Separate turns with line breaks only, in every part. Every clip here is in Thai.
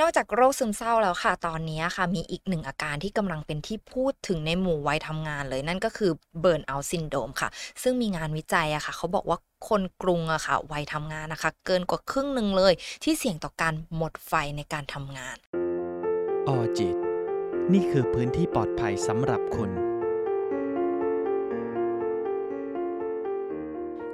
นอกจากโรคซึมเศร้าแล้วค่ะ ตอนนี้ค่ะ มีอีกหนึ่งอาการที่กำลังเป็นที่พูดถึงในหมู่วัยทำงานเลยนั่นก็คือเบิร์นเอาซินโดมค่ะ ซึ่งมีงานวิจัยอะค่ะ เขาบอกว่าคนกรุงอะค่ะ วัยทำงานนะคะ เกินกว่าครึ่งหนึ่งเลย ที่เสี่ยงต่อการหมดไฟในการทำงาน
ออจิต นี่คือพื้นที่ปลอดภัยสำหรับคุณ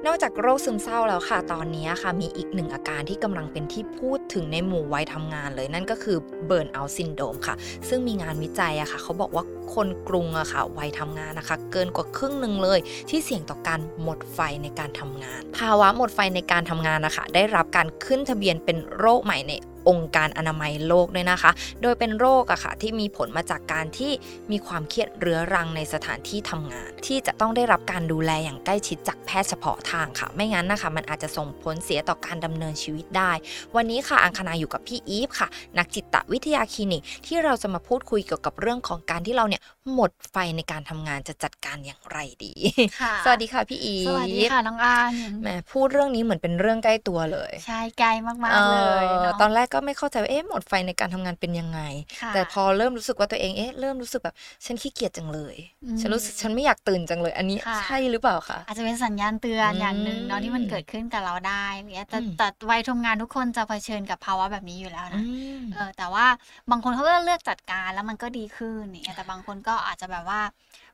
นอกจากโรคซึมเศร้าแล้วค่ะ ตอนนี้ค่ะมีอีกหนึ่งอาการที่กำลังเป็นที่พูดถึงในหมู่วัยทำงานเลยนั่นก็คือเบิร์นเอาซินโดมค่ะ ซึ่งมีงานวิจัยอะค่ะ เขาบอกว่าคนกรุงอะค่ะวัยทำงานนะคะ เกินกว่าครึ่งหนึ่งเลย ที่เสี่ยงต่อการหมดไฟในการทำงาน ภาวะหมดไฟในการทำงานนะคะ ได้รับการขึ้นทะเบียนเป็นโรคใหม่ใน องค์การอนามัยโลกด้วยนะคะ โดยเป็นโรคอะค่ะที่มีผลมาจากการที่มีความเครียดเรื้อรังในสถานที่ทำงาน ที่จะต้องได้รับการดูแลอย่างใกล้ชิดจากแพทย์เฉพาะทางค่ะ ไม่งั้นนะคะ มันอาจจะส่งผลเสียต่อการดำเนินชีวิตได้ วันนี้ค่ะอังคณาอยู่กับพี่อีฟค่ะ นักจิตวิทยาคลินิกที่เราจะมาพูดคุยเกี่ยวกับเรื่องของการที่เราเนี่ยหมดไฟในการทำงานจะจัดการอย่างไรดี
ค่ะ
สวัสดีค่ะพี่อีฟ
สวัสดีค่ะน้องอัน
แหมพูดเรื่องนี้เหมือนเป็นเรื่องใกล้ตัวเลย
ใช่ไกลมากๆเลย
ออ
เนาะ
ตอนแรกก็ไม่เข้าใจว่าเอ๊ะหมดไฟในการทำงานเป็นยังไง
ค่ะ
แต่พอเริ่มรู้สึกว่าตัวเองเอ๊ะเริ่มรู้สึกแบบฉันขี้เกียจจังเลย
อืม
ฉันรู้สึกฉันไม่อยากตื่นจังเลยอันนี้
ค่ะ
ใช่หรือเปล่าคะ
อาจจะเป็นสัญญาณเตือน
อืม
อย่างหนึ่งเนาะที่มันเกิดขึ้นกับเราได้เนี่ยแต่
อืม
แต่วัยทำงานทุกคนจะเผชิญกับภาวะแบบนี้อยู่แล้ว
อื
นะ
ม
เออแต่ว่าบางคนเขาก็เลือกจัดการแล้วมันก็ดีขึ้นเนี่ยแต่บางคนก็อาจจะแบบว่า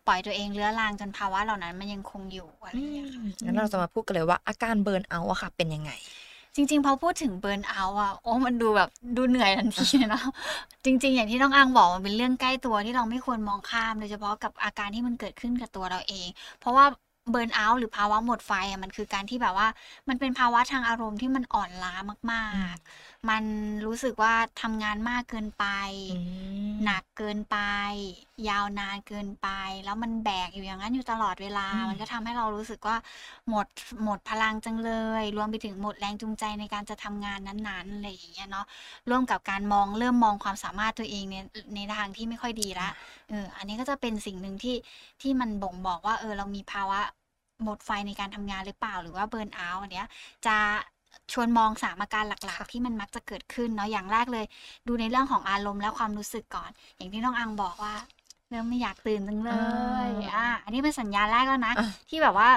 ปล่อยตัวเองเลื้อรังจนภาวะเหล่านั้นมันยังคงอยู่อะไรอย่างเงี้ยค่ะ
งั้นเราจะมาพูดกันเลยว่าอาการเบิร์นเอาท์อะค่ะ เป็นยังไง
จริง ๆ พอพูดถึงเบิร์นเอาท์อะโอ้มันดูแบบดูเหนื่อยทันทีเลยเนาะจริง ๆ อย่างที่น้องอังบอกมันเป็นเรื่องใกล้ตัวที่เราไม่ควรมองข้ามโดยเฉพาะกับอาการที่มันเกิดขึ้นกับตัวเราเอง เพราะว่าเบิร์นเอาท์หรือภาวะหมดไฟอะมันคือการที่แบบว่า มันเป็นภาวะทางอารมณ์ที่มันอ่อนล้ามากๆ มันรู้สึกว่าทำงานมากเกินไป หนักเกินไป ยาวนานเกินไป แล้วมันแบกอยู่อย่างนั้นอยู่ตลอดเวลา
อืม
มันก็ทำให้เรารู้สึกว่าหมดหมดพลังจังเลย รวมไปถึงหมดแรงจูงใจในการจะทำงานนั้นๆอะไรอย่างเงี้ยเนาะร่วมกับการมองเริ่มมองความสามารถตัวเองในในทางที่ไม่ค่อยดีละเอออันนี้ก็จะเป็นสิ่งหนึ่งที่ที่มันบ่งบอกว่าเออเรามีภาวะหมดไฟในการทำงานหรือเปล่าหรือว่าเบิร์นเอาท์อันเนี้ยจะชวนมองสามอาการหลัก
ค่ะ
ๆที่มันมักจะเกิดขึ้นเนาะอย่างแรกเลย ดูในเรื่องของอารมณ์และความรู้สึกก่อน อย่างที่น้องอังบอกว่า เริ่มไม่อยากตื่นจังเลย
อ่า
อ่า อันนี้เป็นสัญญาณแรกแล้วนะ
อะ
ที่แบบว่า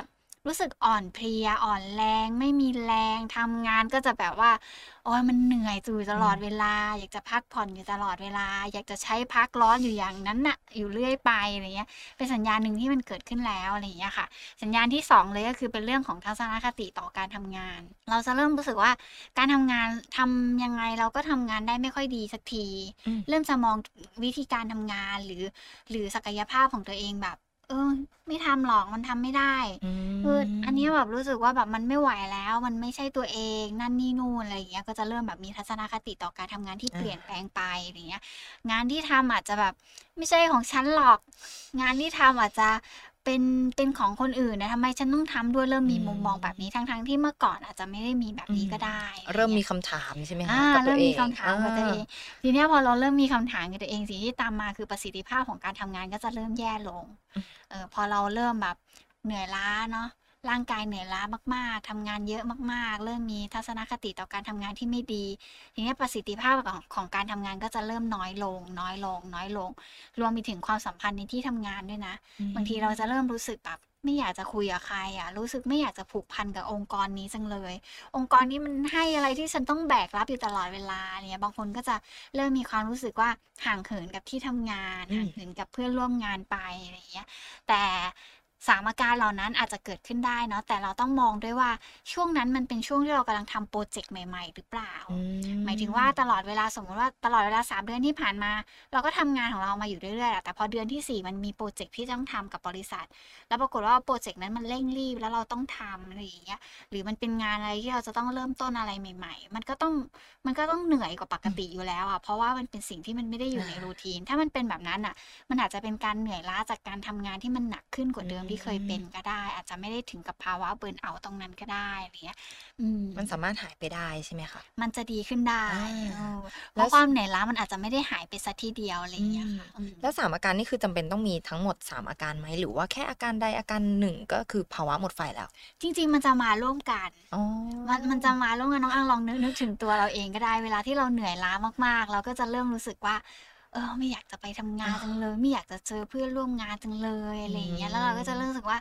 รู้สึกอ่อนเพลียอ่อนแรง ไม่มีแรงทำงานก็จะแบบว่าโอ้ยมันเหนื่อยอยู่ตลอดเวลา อยากจะพักผ่อนอยู่ตลอดเวลา อยากจะใช้พักร้อนอยู่อย่างนั้นน่ะ อยู่เรื่อยไปอะไรเงี้ย เป็นสัญญาณหนึ่งที่มันเกิดขึ้นแล้วอะไรอย่างเงี้ยค่ะ สัญญาณที่สองเลยก็คือเป็นเรื่องของทัศนคติต่อการทำงาน เราจะเริ่มรู้สึกว่าการทำงานทำยังไงเราก็ทำงานได้ไม่ค่อยดีสักที
อืม
เริ่มจะมองวิธีการทำงานหรือ หรือศักยภาพของตัวเองแบบ เออ ไม่ทำหรอกมันทำไม่ได้ คืออันเนี้ยแบบรู้สึกว่าแบบมันไม่ไหวแล้ว มันไม่ใช่ตัวเองนั่นนี่นู่นอะไรอย่างเงี้ยก็จะเริ่มแบบมีทัศนคติต่อการทำงานที่
อ่า
เปลี่ยนแปลงไปอะไรเงี้ย งานที่ทำอาจจะแบบไม่ใช่ของฉันหรอก งานที่ทำอาจจะ เป็นเป็นของคนอื่นนะทำไมฉันต้องทำด้วยเริ่มมี
อืม
มุมมองแบบนี้ทั้งๆที่เมื่อก่อนอาจจะไม่ได้มีแบบนี้ก็ได้อะไร
เริ่มมี
งี้ย
คำถามใช่ไหมคะ
อ่า
กับตั
เริ่
ว
ม
เอ
มี
ง
คำถามกับตัวเองทีเนี้ยพอเราเริ่มมีคำถามกับตัวเองสิ่งที่ตามมาคือประสิทธิภาพของการทำงานก็จะเริ่มแย่ลง
อืม
เออพอเราเริ่มแบบเหนื่อยล้าเนาะ ร่างกายเหนื่อยล้ามาก ๆทำงานเยอะมาก ๆ เริ่มมีทัศนคติต่อการทำงานที่ไม่ดี ทีเนี้ยประสิทธิภาพของของการทำงานก็จะเริ่มน้อยลง น้อยลง น้อยลง รวมไปถึงความสัมพันธ์ในที่ทำงานด้วยนะ บางทีเราจะเริ่มรู้สึกแบบไม่อยากจะคุยกับใครอะ รู้สึกไม่อยากจะผูกพันกับองค์กรนี้จังเลย องค์กรนี้มันให้อะไรที่ฉันต้องแบกรับอยู่ตลอดเวลาเนี่ยบางคนก็จะเริ่มมีความรู้สึกว่าห่างเหินกับที่ทำงาน
อืม
ห่างเหินกับเพื่อนร่วมงานไปอะไรอย่างเงี้ยแต่ สามอาการเหล่านั้นอาจจะเกิดขึ้นได้เนาะแต่เราต้องมองด้วยว่าช่วงนั้นมันเป็นช่วงที่เรากำลังทำ project ใหม่ ๆ หรือเปล่า
อื
หมายถึงว่าตลอดเวลาสมมติว่าตลอดเวลาสามเดือนที่ผ่านมา เราก็ทำงานของเรามาอยู่เรื่อยๆอะแต่พอเดือนที่สี่มันมี project ที่ต้องทำกับบริษัท แล้วปรากฏว่า project นั้นมันเร่งรีบแล้วเราต้องทำอะไรอย่างเงี้ยหรือมันเป็นงานอะไรที่เราจะต้องเริ่มต้นอะไรใหม่ ๆ มันก็ต้องมันก็ต้องเหนื่อยกว่าปกติอยู่แล้วอะเพราะว่ามันเป็นสิ่งที่มันไม่ได้อยู่ในรูทีน ถ้ามันเป็นแบบนั้นอะ มันอาจจะเป็นการเหนื่อยล้าจากการทำงานที่มันหนักขึ้นกว่าเดิมที่เคยเป็นก็ได้ อาจจะไม่ได้ถึงกับภาวะเบิร์นเอาท์ตรงนั้นก็ได้อะไรเงี้ยอืม
มันสามารถหายไปได้ใช่ไหมคะ
มันจะดีขึ้นได้
อ่า
เออเพ
แล้ว
ราะความเหนื่อยล้ามันอาจจะไม่ได้หายไปสักทีเดียวอะไรอย่างเงี้ยค่ะอืม
แล้วสามอาการนี่คือจำเป็นต้องมีทั้งหมด 3 อาการไหมหรือว่าแค่อาการใดอาการหนึ่งก็คือภาวะหมดไฟแล้ว
จริง ๆ มันจะมาร่วมกัน
อ๋อ
มันมันจะมาร่วมกันน้องอังลองนึกนึกถึงตัวเราเองก็ได้เวลาที่เราเหนื่อยล้ามากๆ เราก็จะเริ่มรู้สึกว่า เออ ไม่อยากจะไปทำงานจังเลย ไม่อยากจะเจอเพื่อนร่วมงานจังเลย อะไรอย่างเงี้ย แล้วเราก็จะเริ่มรู้สึกว่า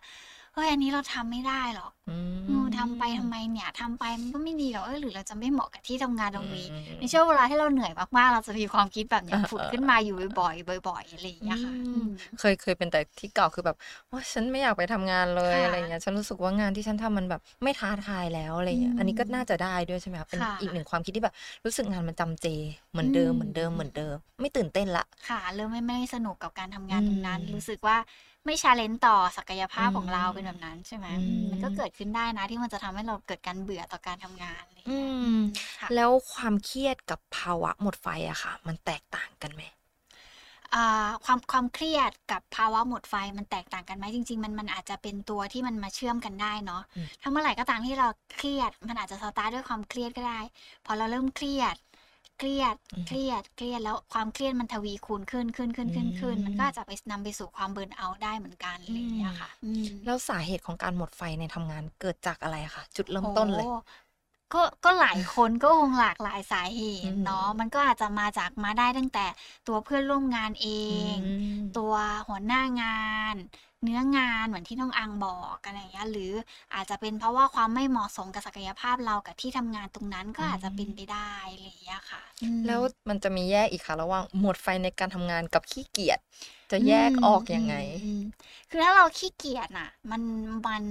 เฮ้ยอันนี้เราทำไม่ได้หรอก
อืม
เออทำไปทำไมเนี่ยทำไปมันก็ไม่ดีหรอกเออหรือเราจะไม่เหมาะกับที่ทำงานตรงนี้
อืม
ในช่วงเวลาที่เราเหนื่อยมากๆ เราจะมีความคิดแบบเนี้ย
เออ
ผุดขึ้นมาอยู่บ่อยๆบ่อยๆอะไรอย่างเงี้ยค่ะ
อืม
อืม
เคยเคยเป็นแต่ที่เก่าคือแบบว่าฉันไม่อยากไปทำงานเลย
ค่ะ
อะไรเงี้ยฉันรู้สึกว่างานที่ฉันทำมันแบบไม่ท้าทายแล้วอะไรเงี้ย
อืม
อันนี้ก็น่าจะได้ด้วยใช่ไหมคะเป็น
ค่ะ
อีกหนึ่งความคิดที่แบบรู้สึกงานมันจำเจเหมือนเดิม
อืม
เหมือนเดิมเหมือนเดิม ไม่ตื่นเต้นละ
ค่ะเริ่มไม่ไม่สนุกกับการทำงาน
อืม
ตรงนั้น รู้สึกว่า ไม่ชาเลนจ์ต่อศักยภาพ
อืม
ของเราเป็นแบบนั้นใช่ไหม
อืม
อืมมันก็เกิดขึ้นได้นะ ที่มันจะทำให้เราเกิดการเบื่อต่อการทำงานอะไรอย่าง
อื
เงี้ย
ม
ค่ะ
แล้วความเครียดกับภาวะหมดไฟอะค่ะ มันแตกต่างกันไหม
อ่าความความเครียดกับภาวะหมดไฟมันแตกต่างกันไหมจริง ๆ มันมันอาจจะเป็นตัวที่มันมาเชื่อมกันได้เนาะ
อืม
ถ้าเมื่อไหร่ก็ตามที่เราเครียด มันอาจจะสตาร์ทด้วยความเครียดก็ได้ พอเราเริ่มเครียด เครียด
อืม
เครียด เครียด แล้วความเครียดมันทวีคูณขึ้น ขึ้น ขึ้น ขึ้น ขึ้น
อืม
มันก็อาจจะไปนำไปสู่ความเบิร์นเอาท์ได้เหมือนกันอะไรอย่างเงี้ยค่ะอืม
แล้วสาเหตุของการหมดไฟในทำงานเกิดจากอะไรอะคะ จุดเริ่มต้นเลย
โอ้ก็ก็หลายคนก็คงหลากหลายสาเหตุ
อืม
เนาะมันก็อาจจะมาจากมาได้ตั้งแต่ตัวเพื่อนร่วมงานเอง
อืม
ตัวหัวหน้างาน เนื้องานเหมือนที่น้องอังบอกอะไรอย่างเงี้ยหรืออาจจะเป็นเพราะว่าความไม่เหมาะสมกับศักยภาพเรากับที่ทำงานตรงนั้นก็อาจจะเป็นไปได้อะไรอย่างเงี้ยค่ะอืม
แล้วมันจะมีแยกอีกค่ะระหว่างหมดไฟในการทำงานกับขี้เกียจจะแยกออกยังไง
อืมอืมคือถ้าเราขี้เกียจน่ะ มันมัน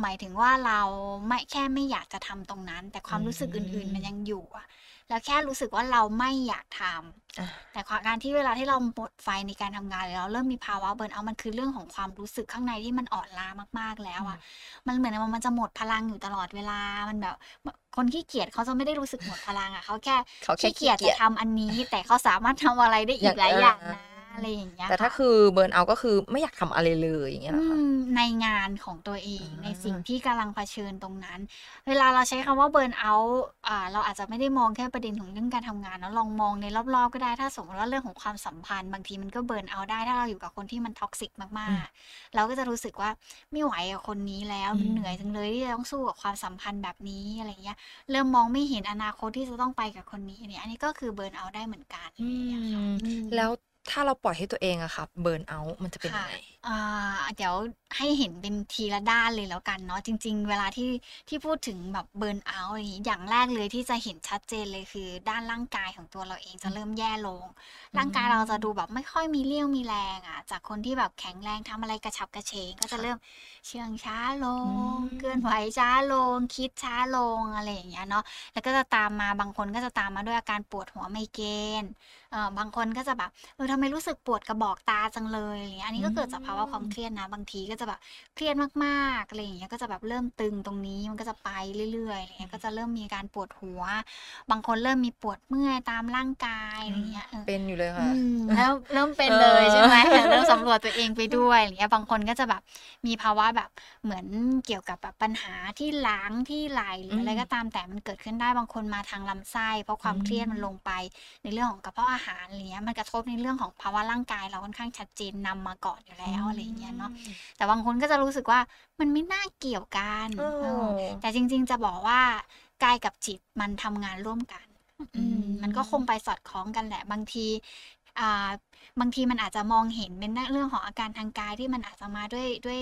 หมายถึงว่าเราไม่แค่ไม่อยากจะทำตรงนั้น แต่ความรู้สึกอื่น ๆ มันยังอยู่อะ แล้วแค่รู้สึกว่าเราไม่อยากทำ
อะ
แต่ความการที่เวลาที่เราหมดไฟในการทำงานหรือเราเริ่มมีภาวะเบิร์นเอาท์มันคือเรื่องของความรู้สึกข้างในที่มันอ่อนล้ามากๆแล้วอะ มันเหมือนว่ามันจะหมดพลังอยู่ตลอดเวลามันแบบคนขี้เกียจเขาจะไม่ได้รู้สึกหมดพลังอะเขาแค่
เขาแค่
ขี้เกียจ
ขี้เกี
จะ
ยจ
ทำอันนี้ แต่เขาสามารถทำอะไรได้อีกหลายอย่างนะ อะไรอย่างเงี้ย
แต่ถ้า
ค่ะ
คือเบิร์นเอาก็คือไม่อยากทำอะไรเลยอย่างเงี้ยเหรอคะ
อืมในงานของตัวเอง
อ่า
ในสิ่งที่กำลังเผชิญตรงนั้น เวลาเราใช้คำว่า burnout อ่าเราอาจจะไม่ได้มองแค่ประเด็นของเรื่องการทำงานเนอะลองมองในรอบๆก็ได้ถ้าสมมติว่าเรื่องของความสัมพันธ์ บางทีมันก็ burnout ได้ถ้าเราอยู่กับคนที่มัน toxic มากๆ เราก็จะรู้สึกว่าไม่ไหวกับคนนี้แล้วมันเหนื่อยจังเลยที่จะต้องสู้กับความสัมพันธ์แบบนี้อะไรเงี้ยเริ่มมองไม่เห็นอนาคตที่จะต้องไปกับคนนี้เนี่ยอันนี้ก็คือ burnout ได้เหมือนกันอะไรอย่างเงี้ยค่ะอืม
แล้ว ถ้าเราปล่อยให้ตัวเองอะค่ะเบิร์นเอา มันจะเป็นยังไง
อ่าเดี๋ยวให้เห็นเป็นทีละด้านเลยแล้วกันเนาะจริง ๆ เวลาที่ที่พูดถึงแบบเบิร์นเอาท์อย่างนี้อย่างแรกเลยที่จะเห็นชัดเจนเลยคือ ด้านร่างกายของตัวเราเองจะเริ่มแย่ลง ร่างกายเราจะดูแบบไม่ค่อยมีเรี่ยวมีแรงอะ จากคนที่แบบแข็งแรงทำอะไรกระฉับกระเฉง ก็จะเริ่มเชื่องช้าลง
อืม
เคลื่อนไหวช้าลง คิดช้าลงอะไรอย่างเงี้ยเนาะแล้วก็จะตามมาบางคนก็จะตามมาด้วยอาการปวดหัวไมเกรนเออบางคนก็จะแบบเออทำไมรู้สึกปวดกระบอกตาจังเลยอะไรเงี้ยอันนี้ก็เกิดจากภาวะความเครียดนะ บางทีก็จะแบบเครียดมากๆอะไรอย่างเงี้ยก็จะแบบเริ่มตึงตรงนี้มันก็จะไปเรื่อยๆอะไรเงี้ยก็จะเริ่มมีการปวดหัว บางคนเริ่มมีปวดเมื่อยตามร่างกายอะไรเงี้ยเออ
เป็นอยู่เลย
อื
ค่ะ
มแล้วเริ่มเป็น
เออ
เลยใช่ไหมเริ่มสำรวจตัวเองไปด้วยอะไรเงี้ยบางคนก็จะแบบมีภาวะแบบเหมือนเกี่ยวกับแบบปัญหาที่หลังที่ไหลหรืออะไร
อืม
ก็ตามแต่มันเกิดขึ้นได้บางคนมาทางลำไส้ เพราะความ
อืม
เครียดมันลงไปในเรื่องของกระเพาะอาหารอะไรเงี้ยมันกระทบในเรื่องของภาวะร่างกายเราค่อนข้างชัดเจนนำมาก่อนอยู่แล้วอะไรเงี้ยเนาะแต่บางคนก็จะรู้สึกว่ามันไม่น่าเกี่ยวกัน
โอ้
เออแต่จริง ๆ จะบอกว่ากายกับจิตมันทำงานร่วมกันอืมมันก็คงไปสอดคล้องกันแหละบางทีอ่าบางทีมันอาจจะมองเห็นเป็นเรื่องของอาการทางกายที่มันอาจจะมาด้วยด้วย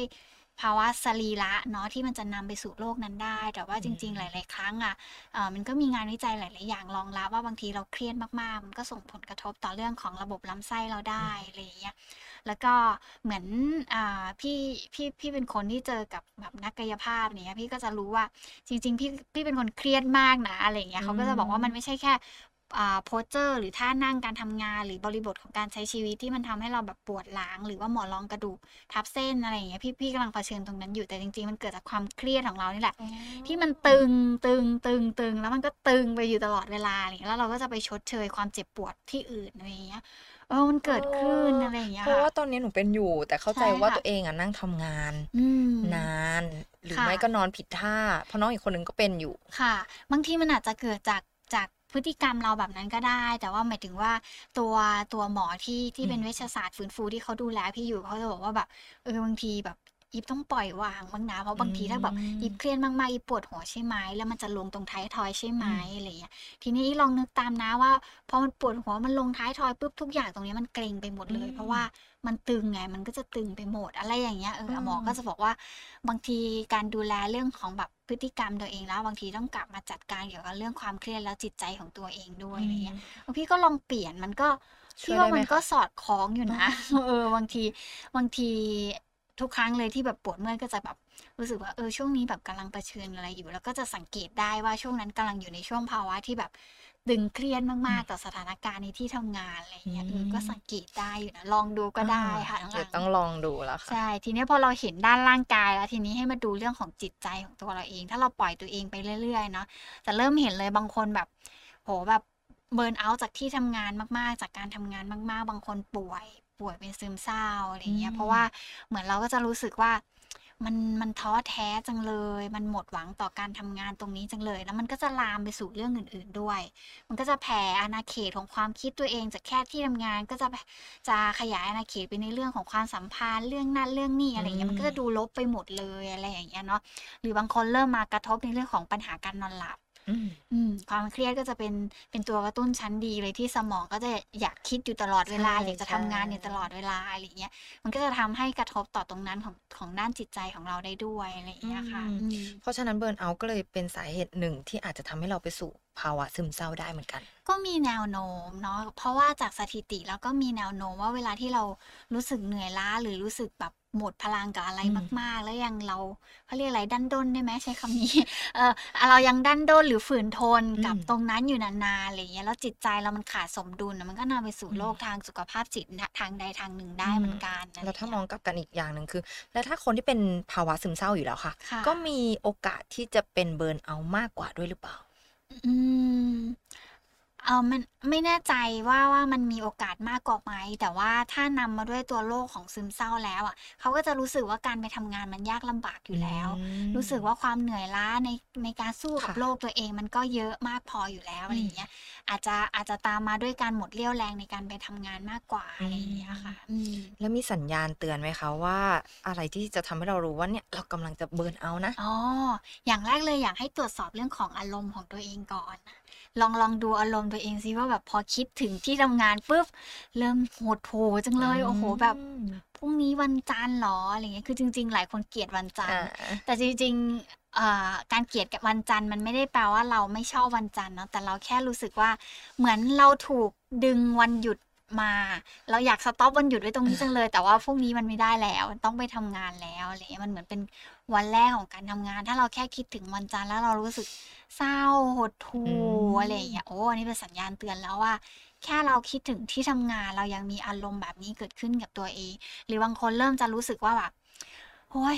ภาวะสรีระเนาะที่มันจะนำไปสู่โรคนั้นได้ แต่ว่าจริง ๆ หลาย ๆ ครั้งอะเอ่อมันก็มีงานวิจัยหลาย ๆ อย่างรองรับว่าบางทีเราเครียดมาก ๆ มันก็ส่งผลกระทบต่อเรื่องของระบบลำไส้เราได้อะไรอย่างเงี้ย แล้วก็เหมือนอ่าพี่พี่พี่เป็นคนที่เจอกับแบบนักกายภาพเนี่ยพี่ก็จะรู้ว่าจริง ๆ พี่พี่เป็นคนเครียดมากนะอะไรอย่างเงี้ยเขาก็จะบอกว่ามันไม่ใช่แค่อ่าโพสเจอร์หรือท่านั่งการทำงานหรือบริบทของการใช้ชีวิตที่มันทำให้เราแบบปวดหลังหรือว่าหมอนรองกระดูกทับเส้นอะไรอย่างเงี้ยพี่พี่กำลังเผชิญตรงนั้นอยู่แต่จริงๆมันเกิดจากความเครียดของเรานี่แหละ ที่มันตึงตึงตึงตึงแล้วมันก็ตึงไปอยู่ตลอดเวลาอะไรอย่างเงี้ยแล้วเราก็จะไปชดเชยความเจ็บปวดที่อื่นอะไรอย่างเงี้ย เออมันเกิดขึ้นอะไรอย่างเงี้ย
เพราะ
ค่ะ
ว่าตอนนี้หนูเป็นอยู่แต่เข้าใจ
ใช่
ว่า
ค่ะ
ตัวเองอะนั่งทำงาน
อืม
นาน หรือ
ค่ะ
ไม่ก็นอนผิดท่า เพราะน้องอีกคนนึงก็เป็นอยู่
ค่ะ บางทีมันอาจจะเกิดจากจากพฤติกรรมเราแบบนั้นก็ได้ แต่ว่าหมายถึงว่าตัวตัวหมอที่ที่เป็น
อืม
เวชศาสตร์ฟื้นฟูที่เขาดูแลพี่อยู่เขาจะบอกว่าแบบเออบางทีแบบ อีฟต้องปล่อยวางบ้างนะ เพราะบางทีถ้าแบบอีฟเครียดมากๆอีฟปวดหัวใช่ไหมแล้วมันจะลงตรงท้ายทอยใช่ไหมอะไรอย่างเงี้ยทีนี้ลองนึกตามนะว่าพอมันปวดหัวมันลงท้ายทอยปุ๊บทุกอย่างตรงนี้มันเกร็งไปหมดเลย
อืม
เพราะว่ามันตึงไงมันก็จะตึงไปหมดอะไรอย่างเงี้ยเออหมอ
อืม
ก็จะบอกว่า บางทีการดูแลเรื่องของแบบพฤติกรรมตัวเองแล้วบางทีต้องกลับมาจัดการเกี่ยวกับเรื่องความเครียดแล้วจิตใจของตัวเองด้วยอะไรเงี้ยพี่ก็ลองเปลี่ยนมันก็
ช่วย
พี่ว่า
ได้ไหม
มันก็
คะ
สอดคล้องอยู่นะเออบางทีบางที ทุกครั้งเลยที่แบบปวดเมื่อยก็จะแบบรู้สึกว่าเออช่วงนี้แบบกำลังเผชิญอะไรอยู่ แล้วก็จะสังเกตได้ว่าช่วงนั้นกำลังอยู่ในช่วงภาวะที่แบบตึงเครียดมากๆต่อสถานการณ์ในที่ทำงานอะไรเงี้ยเออก็สังเกตได้อยู่นะลองดูก็ได้ค่ะน้อง
เดี๋ยว
อัง
ต้องลองดูแล้วค่ะ
ใช่ทีนี้พอเราเห็นด้านร่างกายแล้วทีนี้ให้มาดูเรื่องของจิตใจของตัวเราเอง ถ้าเราปล่อยตัวเองไปเรื่อยๆเนาะจะเริ่มเห็นเลยบางคนแบบโหแบบเบิร์นเอาท์จากที่ทำงานมากๆ จากการทำงานมาก ๆ บางคนป่วย ป่วยเป็นซึมเศร้าอะไรเงี้ย
อืม
เพราะว่าเหมือนเราก็จะรู้สึกว่ามันมันท้อแท้จังเลย มันหมดหวังต่อการทำงานตรงนี้จังเลย แล้วมันก็จะลามไปสู่เรื่องอื่น ๆด้วย มันก็จะแผ่อาณาเขตของความคิดตัวเองจากแค่ที่ทำงาน ก็จะจะขยายอาณาเขตไปในเรื่องของความสัมพันธ์เรื่องนั้นเรื่องนี้อะไรเงี้ยมันก็จะดูลบไปหมดเลยอะไรอย่างเงี้ยเนาะหรือบางคนเริ่มมากระทบในเรื่องของปัญหาการนอนหลับ
อืม
อืมความเครียดก็จะเป็นเป็นตัวกระตุ้นชั้นดีเลยที่สมองก็จะอยากคิดอยู่ตลอดเวลา
ใช่
อยากจะทำงานอยู่
ใช่
ตลอดเวลาอะไรเงี้ยมันก็จะทำให้กระทบต่อตรงนั้นของของด้านจิตใจของเราได้ด้วยอะไรอย่างเงี้ยค่ะ
อืม
อืม
เพราะฉะนั้นเบิร์นเอาท์ก็เลยเป็นสาเหตุหนึ่งที่อาจจะทำให้เราไปสู่ ภาวะซึมเศร้าได้เหมือนกัน
ก็มีแนวโน้มเนาะเพราะว่าจากสถิติแล้วก็มีแนวโน้มว่าเวลาที่เรารู้สึกเหนื่อยล้าหรือรู้สึกแบบหมดพลังกับอะไร
อืม
มาก ๆ แล้วยังเราเขาเรียกอะไรดันด้นได้ไหมใช้คำนี้ เออเรายังดันด้นหรือฝืนทนกับ
อืม
ตรงนั้นอยู่นานๆอะไรอย่างเงี้ยแล้วจิตใจเรามันขาดสมดุลน่ะมันก็นำไปสู่
อืม
โรคทางสุขภาพจิตนะทางใดทางหนึ่งได้เหมือนกันอะไร
แล้วถ้า
อย่
มองกลับกันอีกอย่างหนึ่งคือ แล้วถ้าคนที่เป็นภาวะซึมเศร้าอยู่แล้วค่ะ
ค่ะ
ก็มีโอกาสที่จะเป็นเบิร์นเอาท์มากกว่าด้วยหรือเปล่า
อืม เออมันไม่แน่ใจว่าว่ามันมีโอกาสมากกว่าไหม แต่ว่าถ้านำมาด้วยตัวโรคของซึมเศร้าแล้วอะเขาก็จะรู้สึกว่าการไปทำงานมันยากลำบากอยู่แล้ว
อืม
รู้สึกว่าความเหนื่อยล้าในในการสู้กับ
ค่ะ
โลกตัวเองมันก็เยอะมากพออยู่แล้ว
อืม
อะไรอย่างเงี้ย อาจจะอาจจะตามมาด้วยการหมดเรี่ยวแรงในการไปทำงานมากกว่า
อืม
อะไรอย่างเงี้ยค่ะ อืม
แล้วมีสัญญาณเตือนไหมคะว่าอะไรที่จะทำให้เรารู้ว่าเนี่ยเรากำลังจะเบิร์นเอาท์นะ
อ๋อ อย่างแรกเลยอยากให้ตรวจสอบเรื่องของอารมณ์ของตัวเองก่อนนะ ลองลองดูอารมณ์ตัวเองซิว่าแบบพอคิดถึงที่ทำงานปุ๊บเริ่มโหดโหจังเลยโอ้โหแบบ
อืม
พรุ่งนี้วันจันทร์เหรออะไรเงี้ยคือจริง ๆ หลายคนเกลียดวันจันท
อ่า
ร์แต่จริงๆเอ่อการเกลียดกับวันจันทร์มันไม่ได้แปลว่าเราไม่ชอบวันจันทร์เนาะแต่เราแค่รู้สึกว่าเหมือนเราถูกดึงวันหยุด มา เราอยากสต็อปวันหยุดไว้ตรงนี้จังเลย แต่ว่าพรุ่งนี้มันไม่ได้แล้วต้องไปทำงานแล้วอะไรเงี้ยมันเหมือนเป็นวันแรกของการทำงาน ถ้าเราแค่คิดถึงวันจันทร์แล้วเรารู้สึกเศร้าหดหู่
อืม
อะไรอย่างเงี้ยโอ้อันนี้เป็นสัญญาณเตือนแล้วว่า แค่เราคิดถึงที่ทำงานเรายังมีอารมณ์แบบนี้เกิดขึ้นกับตัวเอง หรือบางคนเริ่มจะรู้สึกว่าแบบโอ้ย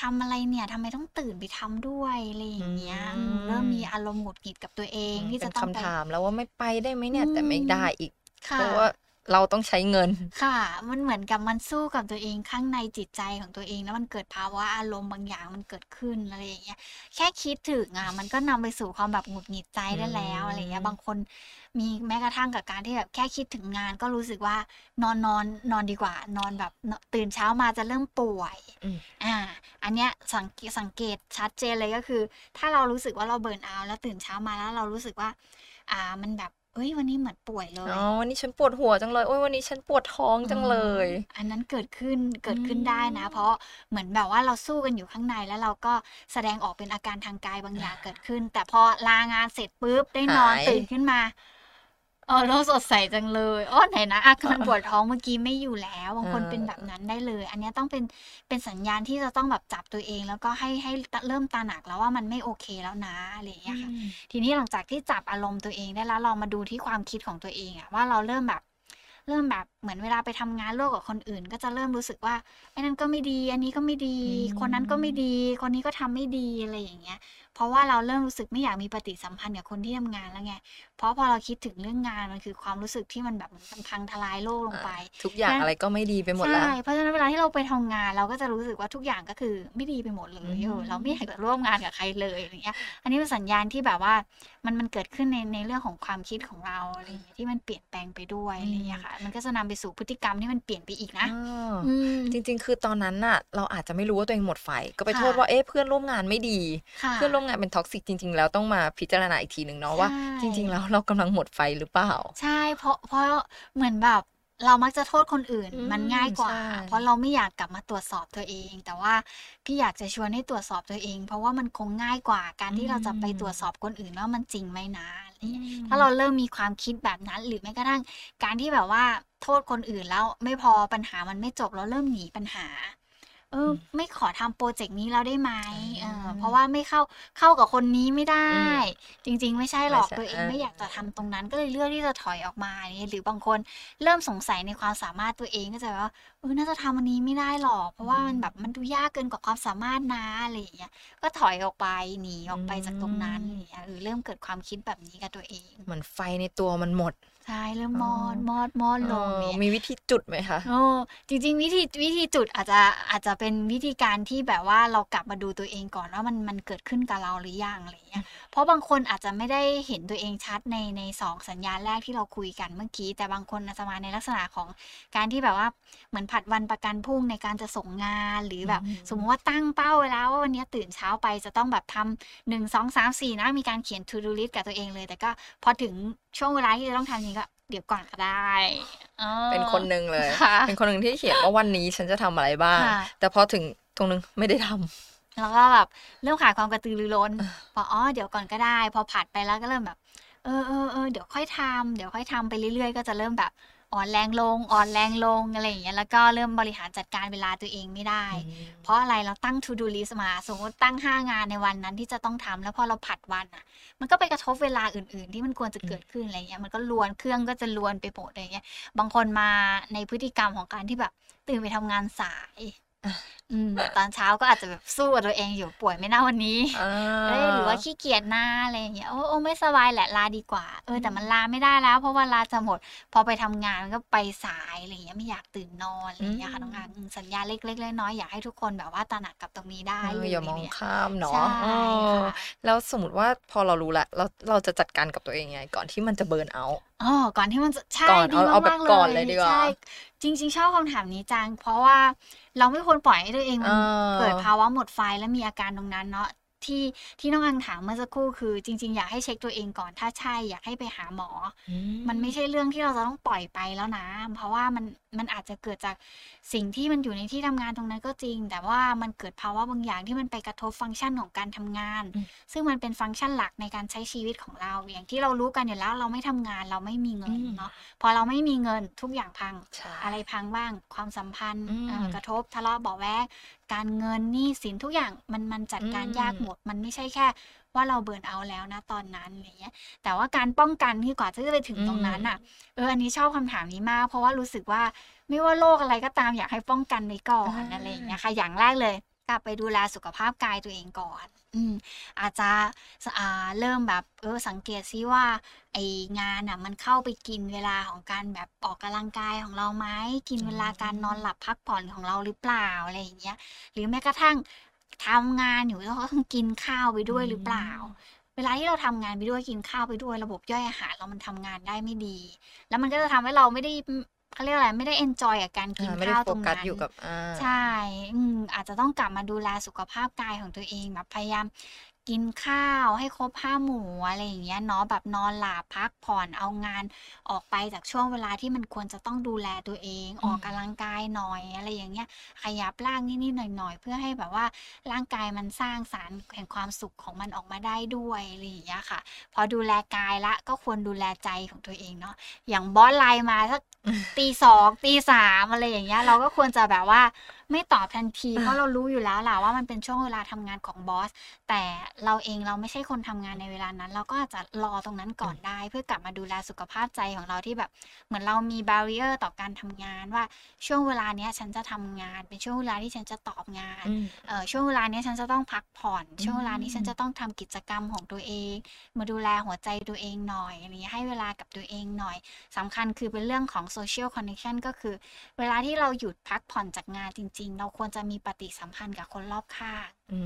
ทำอะไรเนี่ยทำไมต้องตื่นไปทำด้วยอะไรอย่างเงี้ย
อืม
อืมเริ่มมีอารมณ์หงุดหงิดกับตัวเองที่
เป็
จะ
น
ต้องไป
คำถามแล้วว่าไม่ไปได้ไหมเนี่ยแต่ไม่
อืม
ได้อีก
ค่ะ
เพราะว่า เราต้องใช้เงิน
ค่ะ มันเหมือนกับมันสู้กับตัวเองข้างในจิตใจของตัวเอง แล้วมันเกิดภาวะอารมณ์บางอย่างมันเกิดขึ้นอะไรอย่างเงี้ย แค่คิดถึงอะมันก็นำไปสู่ความแบบหงุดหงิดใจได้แล้วอะไรเงี้ย
อืม
บางคนมีแม้กระทั่งกับการที่แบบแค่คิดถึงงาน ก็รู้สึกว่านอนนอนนอนดีกว่า นอนแบบนตื่นเช้ามาจะเริ่มป่วย
อืม
อ่า อันเนี้ยสังเกตสังเกตชัดเจนเลยก็คือ ถ้าเรารู้สึกว่าเราเบิร์นเอาท์แล้วตื่นเช้ามาแล้วเรารู้สึกว่า อ่า มันแบบ เอ้ยวันนี้เหมือนป่วยเลย
อ๋อวันนี้ฉันปวดหัวจังเลยโอ้ยวันนี้ฉันปวดท้องจังเลย
อืมอันนั้นเกิดขึ้นเกิดขึ้น
อืม
ได้นะ เพราะเหมือนแบบว่าเราสู้กันอยู่ข้างในแล้วเราก็แสดงออกเป็นอาการทางกายบางอย่างเกิดขึ้น แต่พอลางานเสร็จปุ๊บได้นอน
หาย
ตื่นขึ้นมาเออโลกสดใสจังเลยอ้อไหนนะอาการปวดท้องเมื่อกี้ไม่อยู่แล้ว บางคน
เออ
เป็นแบบนั้นได้เลย อันเนี้ยต้องเป็นเป็นสัญญาณที่จะต้องแบบจับตัวเอง แล้วก็ให้ให้เริ่มตระหนักแล้วว่ามันไม่โอเคแล้วนะอะไรอย่างเงี้ยค่ะทีนี้หลังจากที่จับอารมณ์ตัวเองได้แล้วลองมาดูที่ความคิดของตัวเองอะว่าเราเริ่มแบบเริ่มแบบเหมือนเวลาไปทำงานร่วมกับคนอื่น ก็จะเริ่มรู้สึกว่าไอ้นั่นก็ไม่ดี อันนี้ก็ไม่ดี
อืม
คนนั้นก็ไม่ดี คนนี้ก็ทำไม่ดีอะไรอย่างเงี้ย เพราะว่าเราเริ่มรู้สึกไม่อยากมีปฏิสัมพันธ์กับคนที่ทำงานแล้วไง เพราะพอเราคิดถึงเรื่องงานมันคือความรู้สึกที่มันแบบเหมือนมันพังทลายโลกลงไป
ทุกอย่าง
งั้น
อะไรก็ไม่ดีไปหมดแล้ว
ใช่เพราะฉะนั้นเวลาที่เราไปทำงานเราก็จะรู้สึกว่าทุกอย่างก็คือไม่ดีไปหมดเลย
อืม
เออเราไม่อยากจะร่วมงานกับใครเลยอย่างเงี้ย อันนี้เป็นสัญญาณที่แบบว่ามันมันเกิดขึ้นในในเรื่องของความคิดของเราอะไรอย่างเงี้ยที่มันเปลี่ยนแปลงไปด้วยอะไรอย่างเงี้ยค่ะ มันก็จะนำไปสู่พฤติกรรมที่มันเปลี่ยนไปอีกนะ
อ้อ
อืม
จริง ๆ คือตอนนั้นน่ะ เราอาจจะไม่รู้ว่าตัวเองหมดไฟก็ไป
ค่ะ
โทษว่าเอ๊ะเพื่อนร่วมงานไม่ดี
ค่ะ
เพื่อนร่วมงานเป็น toxic จริง ๆ แล้วต้องมาพิจารณาอีกทีหนึ่งเนาะว่า
ใช่
จริง ๆ แล้วเรากำลังหมดไฟหรือเปล่า
ใช่เพราะเพราะเหมือนแบบเรามักจะโทษคนอื่น
อืม
มันง่ายกว่า
ใช่
เพราะเราไม่อยากกลับมาตรวจสอบตัวเอง แต่ว่าพี่อยากจะชวนให้ตรวจสอบตัวเอง เพราะว่ามันคงง่ายกว่าการที่เราจะไปตรวจสอบคนอื่นว่ามันจริงไหมนะอะไรอย่างเงี้ยถ้าเราเริ่มมีความคิดแบบนั้น หรือแม้กระทั่งการที่แบบว่าโทษคนอื่นแล้วไม่พอปัญหามันไม่จบเราเริ่มหนีปัญหา เออไม่ขอทำโปรเจกต์นี้แล้วได้ไหมเออ
อ่า
เพราะว่าไม่เข้าเข้ากับคนนี้ไม่ได้
อืม
จริง ๆ ไม่ใช่หรอก
ไม่ใช่
ตัวเอง
อ่า
ไม่อยากจะทำตรงนั้นก็เลยเลือกที่จะถอยออกมาเนี่ยหรือบางคนเริ่มสงสัยในความสามารถตัวเองก็จะแบบว่าเออน่าจะทำอันนี้ไม่ได้หรอก เพราะว่ามันแบบมันดูยากเกินกว่าความสามารถนะอะไรอย่างเงี้ยก็ถอยออกไปหนีออกไปจากตรงนั้นอะไรอย่างเงี้ยเออเริ่มเกิดความคิดแบบนี้กับตัวเอง
เหมือนไฟในตัวมันหมด
ใช่เริ่มม
อ๋อ
อดมอดมอดลง
เออ
เนี่ย
มีวิธีจุดไหมคะ
โอ้จริง ๆ วิธีวิธีจุดอาจจะอาจจะเป็นวิธีการที่แบบว่าเรากลับมาดูตัวเองก่อนว่ามันมันเกิดขึ้นกับเราหรือยังอะไรเงี้ยเพราะบางคนอาจจะไม่ได้เห็นตัวเองชัดในในสองสัญญาณแรกที่เราคุยกันเมื่อกี้ แต่บางคนอาจจะมาในลักษณะของการที่แบบว่าเหมือนผัดวันประกันพรุ่งในการจะส่งงานหรือแบบ
อืม
สมมติว่าตั้งเป้าไว้แล้วว่าวันนี้ตื่นเช้าไปจะต้องแบบทำหนึ่งสองสามสี่นะมีการเขียน to do list กับตัวเองเลย แต่ก็พอถึงช่วงเวลาที่จะต้องทำจริงก็เดี๋ยวก่อนก็ได้ออ
เป็นคนหนึ่งเลย
ค่ะ
เป็นคนหนึ่งที่เขียนว่าวันนี้ฉันจะทำอะไรบ้าง
ค่ะ
แต่พอถึงตรงนึงไม่ได้ทำ
แล้วก็แบบเริ่มขาดความกระตือรือร้นพออ๋อเดี๋ยวก่อนก็ได้ พอผัดไปแล้วก็เริ่มแบบ เออเออเออเดี๋ยวค่อยทำเดี๋ยวค่อยทำไปเรื่อยๆ ก็จะเริ่มแบบ อ่อนแรงลง อ่อนแรงลงอะไรอย่างเงี้ยแล้วก็เริ่มบริหารจัดการเวลาตัวเองไม่ได้ เพราะอะไรเราตั้ง to do list มา สมมติตั้ง 5 งานในวันนั้นที่จะต้องทำแล้วพอเราผัดวันอะ มันก็ไปกระทบเวลาอื่น ๆ ที่มันควรจะเกิดขึ้นอะไรเงี้ยมันก็ลวนเครื่องก็จะลวนไปหมดอะไรเงี้ยบางคนมาในพฤติกรรมของการที่แบบตื่นไปทำงานสาย
อะ
อืม ตอนเช้าก็อาจจะแบบสู้กับตัวเองอยู่ป่วยไหม่น่าวันนี้
อ่า
เอ้ยหรือว่าขี้เกียจหน้าอะไรอย่างเงี้ยโอ้โอ้ไม่สบายแหละลาดีกว่า เออแต่มันลาไม่ได้แล้ว เพราะว่าลาจะหมด พอไปทำงานมันก็ไปสายอะไรอย่างเงี้ยไม่อยากตื่นนอนอะไรอย่างเงี้ยค่ะน้องอังอืมสัญญาณเล็กๆน้อยๆอยากให้ทุกคนแบบว่าตระหนักกับตรงนี้ได้
เออ
เลย
อย่ามอง
เนี่ย
ข้ามเนาะ
ใช่
เออ
ค่ะ
แล้วสมมติว่าพอเรารู้ละเราเราจะจัดการกับตัวเองยังไงก่อนที่มันจะเบิร์นเอาท์
อ๋อก่อนที่มันจะใช่
ก่อน
ดี
เอาเอาแบบ
มากๆ
ก่อนเลยดีกว่า
ใช่จริง ๆ ชอบคำถามนี้จังเพราะว่าเราไม่ควรปล่อยให้ตัวเองมัน
เออ
เกิดภาวะหมดไฟและมีอาการตรงนั้นเนาะที่ที่น้องอังถามเมื่อสักครู่คือ จริง ๆ อยากให้เช็คตัวเองก่อนถ้าใช่อยากให้ไปหาหมอ มันไม่ใช่เรื่องที่เราจะต้องปล่อยไปแล้วนะ เพราะว่ามัน มันอาจจะเกิดจากสิ่งที่มันอยู่ในที่ทำงานตรงนั้นก็จริง แต่ว่ามันเกิดภาวะบางอย่างที่มันไปกระทบฟังก์ชันของการทำงาน
อืม
ซึ่งมันเป็นฟังก์ชันหลักในการใช้ชีวิตของเรา อย่างที่เรารู้กันอยู่แล้วเราไม่ทำงานเราไม่มีเงิน
อืม
เนาะพอเราไม่มีเงินทุกอย่างพัง
ใช่
อะไรพังบ้าง ความสัมพันธ์
อืม
เอ่อกระทบทะเลาะเบาะแวกการเงินหนี้สินทุกอย่างมันมันจัดการ
อืม
ยากหมด มันไม่ใช่แค่ว่าเราเบิร์นเอาท์แล้วนะตอนนั้นอะไรเงี้ย แต่ว่าการป้องกันที่กว่าที่จะไปถึงตรงนั้นอะ เอออันนี้ชอบคำถามนี้มาก เพราะว่ารู้สึกว่าไม่ว่าโรคอะไรก็ตามอยากให้ป้องกันไว้ก่อน
อ่า
อะไรอย่างเงี้ยค่ะอย่างแรกเลยกลับไปดูแลสุขภาพกายตัวเองก่อน อืมอาจจะอ่าเริ่มแบบเออสังเกตซิว่าไองานอะมันเข้าไปกินเวลาของการแบบออกกำลังกายของเราไหมกินเวลาการนอนหลับพักผ่อนของเราหรือเปล่าอะไรอย่างเงี้ยหรือแม้กระทั่ง ทำงานอยู่แล้วก็ต้องกินข้าวไปด้วยหรือเปล่า เวลาที่เราทำงานไปด้วยกินข้าวไปด้วยระบบย่อยอาหารเรามันทำงานได้ไม่ดี แล้วมันก็จะทำให้เราไม่ได้เขาเรียกอะไรไม่ได้เอนจอยกับการกิน
อ่าไม่ได้
ข้าว
โฟ
ตรง
กัส
นั้น
อยู่กับอ่า
ใช่อืมอาจจะต้องกลับมาดูแลสุขภาพกายของตัวเองแบบพยายาม กินข้าวให้ครบห้าหมู่อะไรอย่างเงี้ยเนาะแบบนอนหลับพักผ่อนเอางานออกไปจากช่วงเวลาที่มันควรจะต้องดูแลตัวเอง
อื
ออก
ม
กำลังกายหน่อยอะไรอย่างเงี้ยขยับร่างนิดๆหน่อยๆ เพื่อให้แบบว่าร่างกายมันสร้างสารแห่งความสุขของมันออกมาได้ด้วยอะไรอย่างเงี้ยค่ะ พอดูแลกายละก็ควรดูแลใจของตัวเองเนาะอย่างบอสไลน์มาสักตีสองตีสามอะไรอย่างเงี้ยเราก็ควรจะแบบว่า ไม่ตอบทันที เพราะเรารู้อยู่แล้วแหละว่ามันเป็นช่วงเวลาทำงานของบอส แต่เราเองเราไม่ใช่คนทำงานในเวลานั้น เราก็อาจจะรอตรงนั้นก่อนได้ เพื่อกลับมาดูแลสุขภาพใจของเราที่แบบ เหมือนเรามีบาเรียต่อการทำงานว่าช่วงเวลาเนี้ยฉันจะทำงาน เป็นช่วงเวลาที่ฉันจะตอบงาน
อืม
เออช่วงเวลาเนี้ยฉันจะต้องพักผ่อน
อื
ช่วงเวลานี้ฉัน
ม
จะต้องทำกิจกรรมของตัวเอง มาดูแลหัวใจตัวเองหน่อยอะไรเงี้ยให้เวลากับตัวเองหน่อยสำคัญคือเป็นเรื่องของ social connection ก็คือ เวลาที่เราหยุดพักผ่อนจากงานจริงๆ เราควรจะมีปฏิสัมพันธ์กับคนรอบข้าง
อื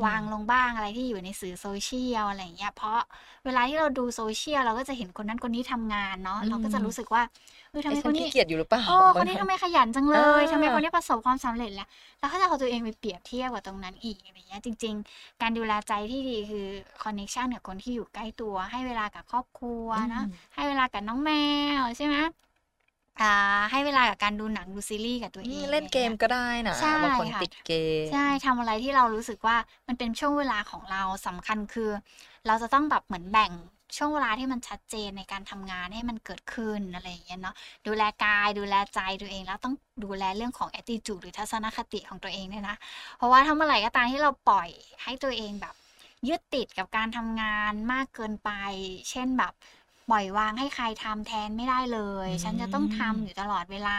ม
วางลงบ้างอะไรที่อยู่ในสื่อโซเชียลอะไรอย่างเงี้ย เพราะเวลาที่เราดูโซเชียลเราก็จะเห็นคนนั้นคนนี้ทำงานเนาะ
อื
เราก็จะ
ม
รู้สึกว่าเออทำไม
ไอ้
ค
ฉัน
นนี้
ขี้เกียจอยู่หรือเปล่า
โอ้
บา
ค
ง
นนี้
ครั้
ทำ
ง
ไมขยันจังเล
เอย
ทำไมคน
อ
นี้ประสบความสำเร็จแล้วเราก็จะเอาตัวเองไปเปรียบเทียบกับตรงนั้นอีกอะไรเงี้ยจริง ๆ การดูแลใจที่ดีคือคอนเน c t ชันกับคนที่อยู่ใกล้ตัวให้เวลากับครอบครัว
อื
นะ
ม
ให้เวลากับน้องแมวใช่ไหมอ่า ให้เวลากับการดูหนังดูซีรีส์กับตัว
อื
เอ
ม
ง
เล่น
อะไร
เกม
เงี้ย
ก็ได้นะ
ใช่
บางคน
ค่ะ
ติดเกม
ใช่ทำอะไรที่เรารู้สึกว่ามันเป็นช่วงเวลาของเราสำคัญคือ เราจะต้องแบบเหมือนแบ่งช่วงเวลาที่มันชัดเจนในการทำงานให้มันเกิดขึ้นอะไรอย่างเงี้ยเนาะดูแลกายดูแลใจตัวเองแล้วต้องดูแลเรื่องของ attitude หรือทัศนคติของตัวเองด้วยนะ เพราะว่าถ้าเมื่อไหร่ก็ตามที่เราปล่อยให้ตัวเองแบบยึดติดกับการทำงานมากเกินไป เช่นแบบ ปล่อยวางให้ใครทำแทนไม่ได้เลย
อื
ฉันจะต้องทำ
ม
อยู่ตลอดเวลา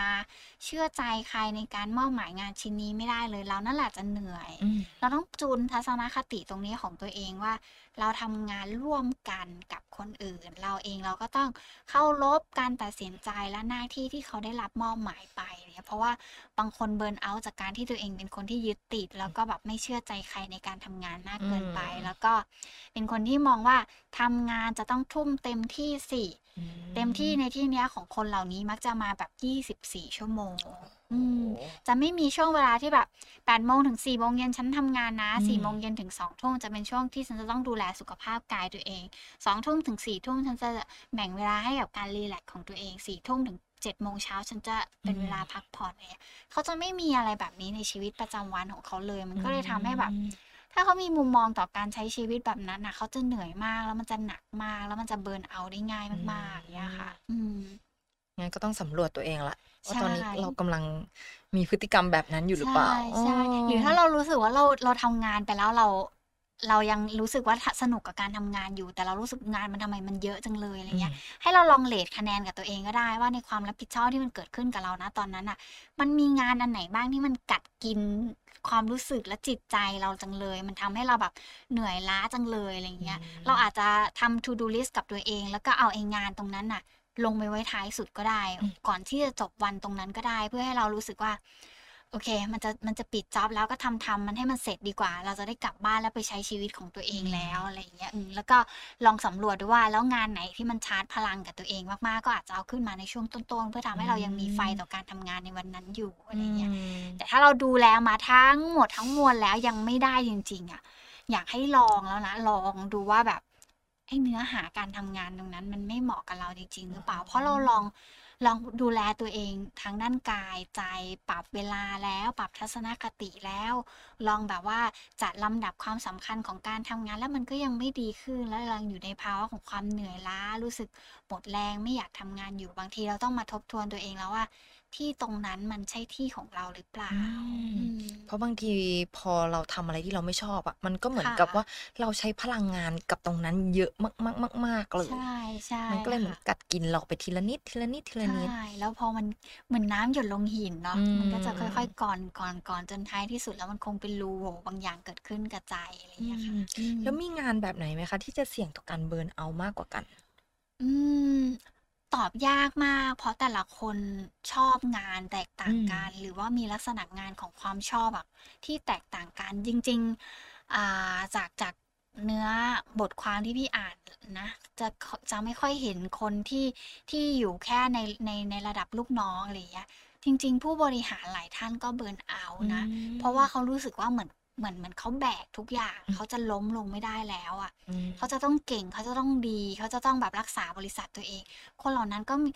เชื่อใจใครในการมอบหมายงานชิ้นนี้ไม่ได้เลยเรานั่นแหละจะเหนื่อย
อืม
เราต้องจูนทัศนคติตรงนี้ของตัวเองว่า เราทำงานร่วมกันกับคนอื่น เราเองเราก็ต้องเข้ารบการตัดสินใจและหน้าที่ที่เขาได้รับมอบหมายไปเนี่ยเพราะว่าบางคนเบิร์นเอาท์จากการที่ตัวเองเป็นคนที่ยึดติด แล้วก็แบบไม่เชื่อใจใครในการทำงานมาก
อื
เกิน
ม
ไป แล้วก็เป็นคนที่มองว่าทำงานจะต้องทุ่มเต็มที่สิ
อื
เต็มที่
ม
ในที่เนี้ยของคนเหล่านี้มักจะมาแบบ 24 ชั่วโมง
โอ้
อื
โห
มจะไม่มีช่วงเวลาที่แบบ8โมงถึง4โมงเย็นฉันทำงานนะ
อื
4
ม
โมงเย็นถึง2ทุ่มจะเป็นช่วงที่ฉันจะต้องดูแลสุขภาพกายตัวเอง2ทุ่มถึง4ทุ่มฉันจะแบ่งเวลาให้กับการรีแลกซ์ของตัวเอง4ทุ่มถึง7โมงเช้าฉันจะ
อื
เป็นเวลามพักผ่อนเนี่ยเขาจะไม่มีอะไรแบบนี้ในชีวิตประจำวันของเขาเลย มัน
อื
ก็เลยทำให้แบบ
ม
ถ้าเขามีมุมมองต่อการใช้ชีวิตแบบนั้นนะเขาจะเหนื่อยมากแล้วมันจะหนักมาก แล้วมันจะเบิร์นเอาท์ได้ง่าย
อื
มากๆอย่างเงี้ยค่ะ
ม
อืม
งั้นก็ต้องสำรวจตัวเองละว่า
ใช่
ตอนนี้เรากำลังมีพฤติกรรมแบบนั้นอยู่หรือเปล่า
ใช่ใช่
อ๋อ
หรือถ้าเรารู้สึกว่าเราเราทำงานไปแล้วเรา เรายังรู้สึกว่าสนุกกับการทำงานอยู่ แต่เรารู้สึกงานมันทำไมมันเยอะจังเลยอะไร
อืม
เงี้ย ให้เราลองเลทคะแนนกับตัวเองก็ได้ว่าในความรับผิดชอบที่มันเกิดขึ้นกับเรานะตอนนั้นอะ มันมีงานอันไหนบ้างที่มันกัดกิน ความรู้สึกและจิตใจเราจังเลย มันทำให้เราแบบเหนื่อยล้าจังเลยอะไร
อื
เงี้ย
ม
เราอาจจะทำ to do list กับตัวเอง แล้วก็เอาไอ้งานตรงนั้นน่ะ ลงไปไว้ท้ายสุดก็ได้
อืม
ก่อนที่จะจบวันตรงนั้นก็ได้ เพื่อให้เรารู้สึกว่า โอเค มันจะมันจะปิดจ็อบแล้วก็ทำทำมันให้มันเสร็จดีกว่า เราจะได้กลับบ้านแล้วไปใช้ชีวิตของตัวเอง
อืม
แล้วอะไรอย่างเงี้ยอืมแล้วก็ลองสำรวจดูว่าแล้วงานไหนที่มันชาร์จพลังกับตัวเองมากๆก็อาจจะเอาขึ้นมาในช่วงต้นๆเพื่อทำให้เรายังมีไฟต่อการทำงานในวันนั้นอยู่อะไรเงี้ย
อืม
แต่ถ้าเราดูแลมาทั้งหมดทั้งมวลแล้วยังไม่ได้จริง ๆ อะ อยากให้ลองแล้วนะลองดูว่าแบบไอ้เนื้อหาการทำงานตรงนั้น มันไม่เหมาะกับเราจริงๆหรือเปล่า เพราะเราลอง ลองดูแลตัวเองทั้งด้านกายใจปรับเวลาแล้วปรับทัศนคติแล้ว ลองแบบว่าจัดลำดับความสำคัญของการทำงานแล้วมันก็ยังไม่ดีขึ้นแล้วยังอยู่ในภาวะของความเหนื่อยล้ารู้สึกหมดแรงไม่อยากทำงานอยู่บางทีเราต้องมาทบทวนตัวเองแล้วว่า ที่ตรงนั้นมันใช่ที่ของเราหรือเปล่า
อืม
อืม
เพราะบางทีพอเราทำอะไรที่เราไม่ชอบอะ มันก็เหมือน
ค่ะ
กับว่าเราใช้พลังงานกับตรงนั้นเยอะมากๆๆๆๆเลย
ใช่ใช่
มันก็เลยเหมือน
ค่ะ
กัดกินเราไปทีละนิดทีละนิดทีละนิด
ใช่แล้วพอมันเหมือนน้ำหยดลงหินเนาะ
อื
มันก็จะ
ม
ค่อยๆก่อนก่อนก่อนจนท้ายที่สุดแล้วมันคงเป็นรูโหว่บางอย่างเกิดขึ้นกับใจอะไรอย่าง
อื
เงี้ยค่ะ
ม
อืม
แล้วมีงานแบบไหนไหมคะ ที่จะเสี่ยงต่อการเบิร์นเอาท์มากกว่ากัน
อืม ตอบยากมาก เพราะแต่ละคนชอบงานแตกต่า
อื
ง
ม
กัน หรือว่ามีลักษณะงานของความชอบอะที่แตกต่างกัน จริง ๆ อ่า จาก จากเนื้อบทความที่พี่อ่านนะ จะจะไม่ค่อยเห็นคนที่ ที่อยู่แค่ใน ใน ในระดับลูกน้อง อะไรอย่างเงี้ย จริง ๆ ผู้บริหารหลายท่านก็ เบิร์นเอา
อื
ท์นะ เพราะว่า
ม
เขารู้สึกว่าเหมือน เหมือนเหมือนเขาแบกทุกอย่าง
อืม
เขาจะล้มลงไม่ได้แล้วอะ
อืม
เขาจะต้องเก่งเขาจะต้องดี เขาจะต้องแบบรักษาบริษัทตัวเอง คนเหล่านั้นก็มี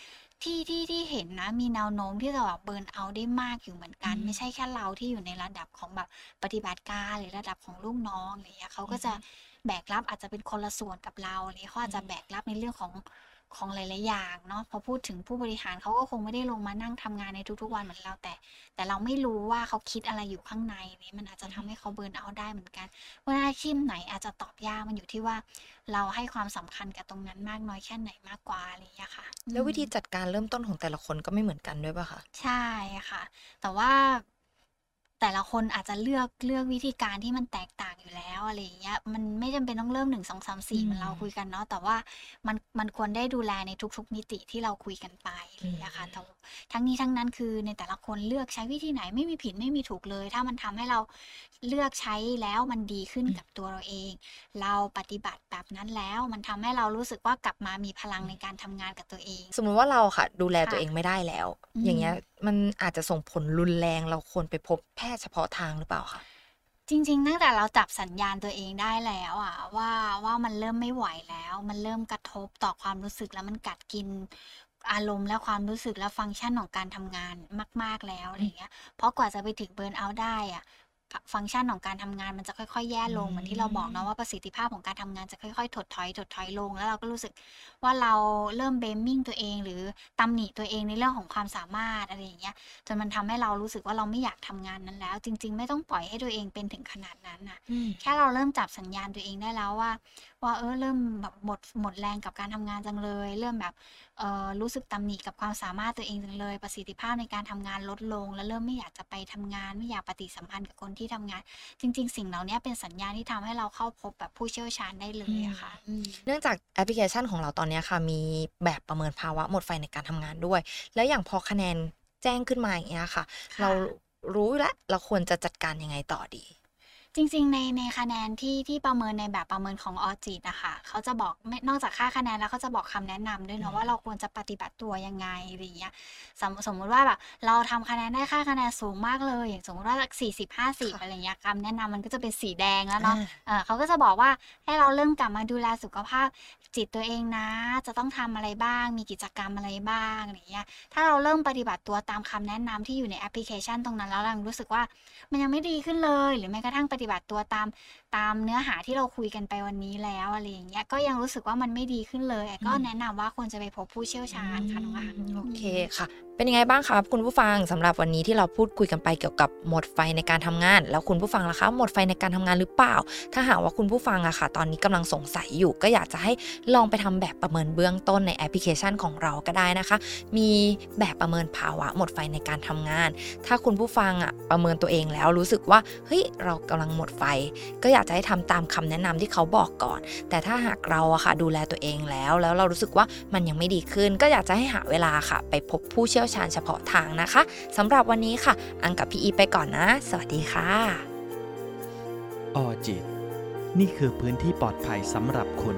ที่ที่ที่เห็นนะ มีแนวโน้มที่จะแบบเบิร์นเอาท์ได้มากอยู่เหมือนกัน
อืม
ไม่ใช่แค่เราที่อยู่ในระดับของแบบปฏิบัติการหรือระดับของลูกน้องอะไรเงี้ยเขาก็จะแบกรับอาจจะเป็นคนละส่วนกับเราอะไรเงี้ยเขาอาจจะแบกรับในเรื่องของ ของหลาย ๆ อย่างเนาะพอพูดถึงผู้บริหารเขาก็คงไม่ได้ลงมานั่งทำงานในทุก ๆ วันเหมือนเราแต่ แต่เราไม่รู้ว่าเขาคิดอะไรอยู่ข้างในนี่มันอาจจะทำให้เขาเบิร์นเอาท์ได้เหมือนกันเพราะฉะนั้นอาชีพไหนอาจจะตอบยากมันอยู่ที่ว่า เราให้ความสำคัญกับตรงนั้นมากน้อยแค่ไหนมากกว่าอะไรอย่างเงี้ยค่ะ
แล้ววิธี
อืม
จัดการเริ่มต้นของแต่ละคนก็ไม่เหมือนกันด้วยป่ะคะ
ใช่ค่ะ แต่ว่า แต่ละคนอาจจะเลือกเลือกวิธีการที่มันแตกต่างอยู่แล้วอะไรอย่างเงี้ยมันไม่จำเป็นต้องเริ่มหนึ่งสองสามสี่เหมือนเราคุยกันเนาะแต่ว่ามันมันควรได้ดูแลในทุก ๆ มิติที่เราคุยกันไปอะไรอย่างเงี้ยค่ะแต่ทั้งนี้ทั้งนั้นคือในแต่ละคนเลือกใช้วิธีไหนไม่มีผิดไม่มีถูกเลย ถ้ามันทำให้เราเลือกใช้แล้วมันดีขึ้นกับตัวเราเอง เราปฏิบัติแบบนั้นแล้วมันทำให้เรารู้สึกว่ากลับมามีพลังในการทำงานกับตัวเอง
สมมติว่าเราค่ะ ดูแล
ค่ะ
ตัวเองไม่ได้แล้ว
อืม
อย่างเงี้ยมันอาจจะส่งผลรุนแรงเราควรไปพบแพทย์เฉพาะทางหรือเปล่าคะ
จริงๆตั้งแต่เราจับสัญญาณตัวเองได้แล้วอะว่าว่ามันเริ่มไม่ไหวแล้ว มันเริ่มกระทบต่อความรู้สึกแล้วมันกัดกินอารมณ์และความรู้สึกและฟังก์ชันของการทำงานมาก ๆแล้วอะไรเงี้ย เพราะกว่าจะไปถึงเบิร์นเอาท์ได้อะ ฟังก์ชันของการทำงานมันจะค่อยๆ แย่ลง
อืม
เหมือนที่เราบอกเนาะว่าประสิทธิภาพของการทำงานจะค่อยๆ ถดถอยถดถอยลง แล้วเราก็รู้สึกว่าเราเริ่มเบมมิ่งตัวเอง หรือตำหนิตัวเองในเรื่องของความสามารถอะไรอย่างเงี้ยจนมันทำให้เรารู้สึกว่าเราไม่อยากทำงานนั้นแล้ว จริง ๆ ไม่ต้องปล่อยให้ตัวเองเป็นถึงขนาดนั้นน่ะแค่เราเริ่มจับสัญญาณตัวเองได้แล้วว่า ว่าเออเริ่มแบบหมดหมดแรงกับการทำงานจังเลย เริ่มแบบเออรู้สึกตำหนิกับความสามารถตัวเองจังเลย ประสิทธิภาพในการทำงานลดลง แล้วเริ่มไม่อยากจะไปทำงาน ไม่อยากปฏิสัมพันธ์กับคนที่ทำงาน จริง ๆ สิ่งเหล่านี้เป็นสัญญาณที่ทำให้เราเข้าพบแบบผู้เชี่ยวชาญได้เลยอะค่ะอืม
เนื่องจากแอปพลิเคชันของเราตอนเนี้ยค่ะ มีแบบประเมินภาวะหมดไฟในการทำงานด้วย แล้วอย่างพอคะแนนแจ้งขึ้นมาอย่างเงี้ยค่ะ
ค่ะ
เรารู้แล้วเราควรจะจัดการยังไงต่อดี
จริง ๆ ในในคะแนนที่ที่ประเมินในแบบประเมินของออจิตอะค่ะเขาจะบอกไม่นอกจากค่าคะแนนแล้วเขาจะบอกคำแนะนำด้วย
อื
เนาะ
ม
ว่าเราควรจะปฏิบัติตัวยังไงอะไรอย่างเงี้ยสมสมมุติว่าแบบเราทำคะแนนได้ค่าคะแนนสูงมากเลย อย่างสมมติว่าสี่สิบห้าสิบอะไรเงี้ยคำแนะนำมันก็จะเป็นสีแดงแล้วเนาะ
อ่า
เออเขาก็จะบอกว่าให้เราเริ่มกลับมาดูแลสุขภาพ จิตตัวเองนะ จะต้องทำอะไรบ้าง มีกิจกรรมอะไรบ้างอะไรเงี้ยถ้าเราเริ่มปฏิบัติตัวตามคำแนะนำที่อยู่ในแอปพลิเคชันตรงนั้นแล้วเรายังรู้สึกว่ามันยังไม่ดีขึ้นเลย หรือแม้กระทั่งปฏิบัติตัวตามตามเนื้อหาที่เราคุยกันไปวันนี้แล้วอะไรอย่างเงี้ยก็ยังรู้สึกว่ามันไม่ดีขึ้นเลย ก็แนะนำว่าควรจะไปพบผู้เชี่ยวชาญค่ะน้องอะ
โอเคค่ะ เป็นยังไงบ้างครับ คุณผู้ฟังสำหรับวันนี้ที่เราพูดคุยกันไปเกี่ยวกับหมดไฟในการทำงาน แล้วคุณผู้ฟังล่ะคะ หมดไฟในการทำงานหรือเปล่า ถ้าหากว่าคุณผู้ฟังอะค่ะ ตอนนี้กำลังสงสัยอยู่ ก็อยากจะให้ลองไปทำแบบประเมินเบื้องต้นในแอปพลิเคชันของเราก็ได้นะคะ มีแบบประเมินภาวะหมดไฟในการทำงาน ถ้าคุณผู้ฟังอะประเมินตัวเองแล้วรู้สึกว่าเฮ้ยเรากำลังหมดไฟ ก็อยากจะให้ทำตามคำแนะนำที่เขาบอกก่อน แต่ถ้าหากเราอะค่ะดูแลตัวเองแล้ว แล้วเรารู้สึกว่ามันยังไม่ดีขึ้น ก็อยากจะให้หาเวลาค่ะ ไปพบผู้เชี่ยวชาญเฉพาะทางนะคะสำหรับวันนี้ค่ะ อังกับพี่อีไปก่อนนะ สวัสดีค่ะ
ออจิต นี่คือพื้นที่ปลอดภัยสำหรับคุณ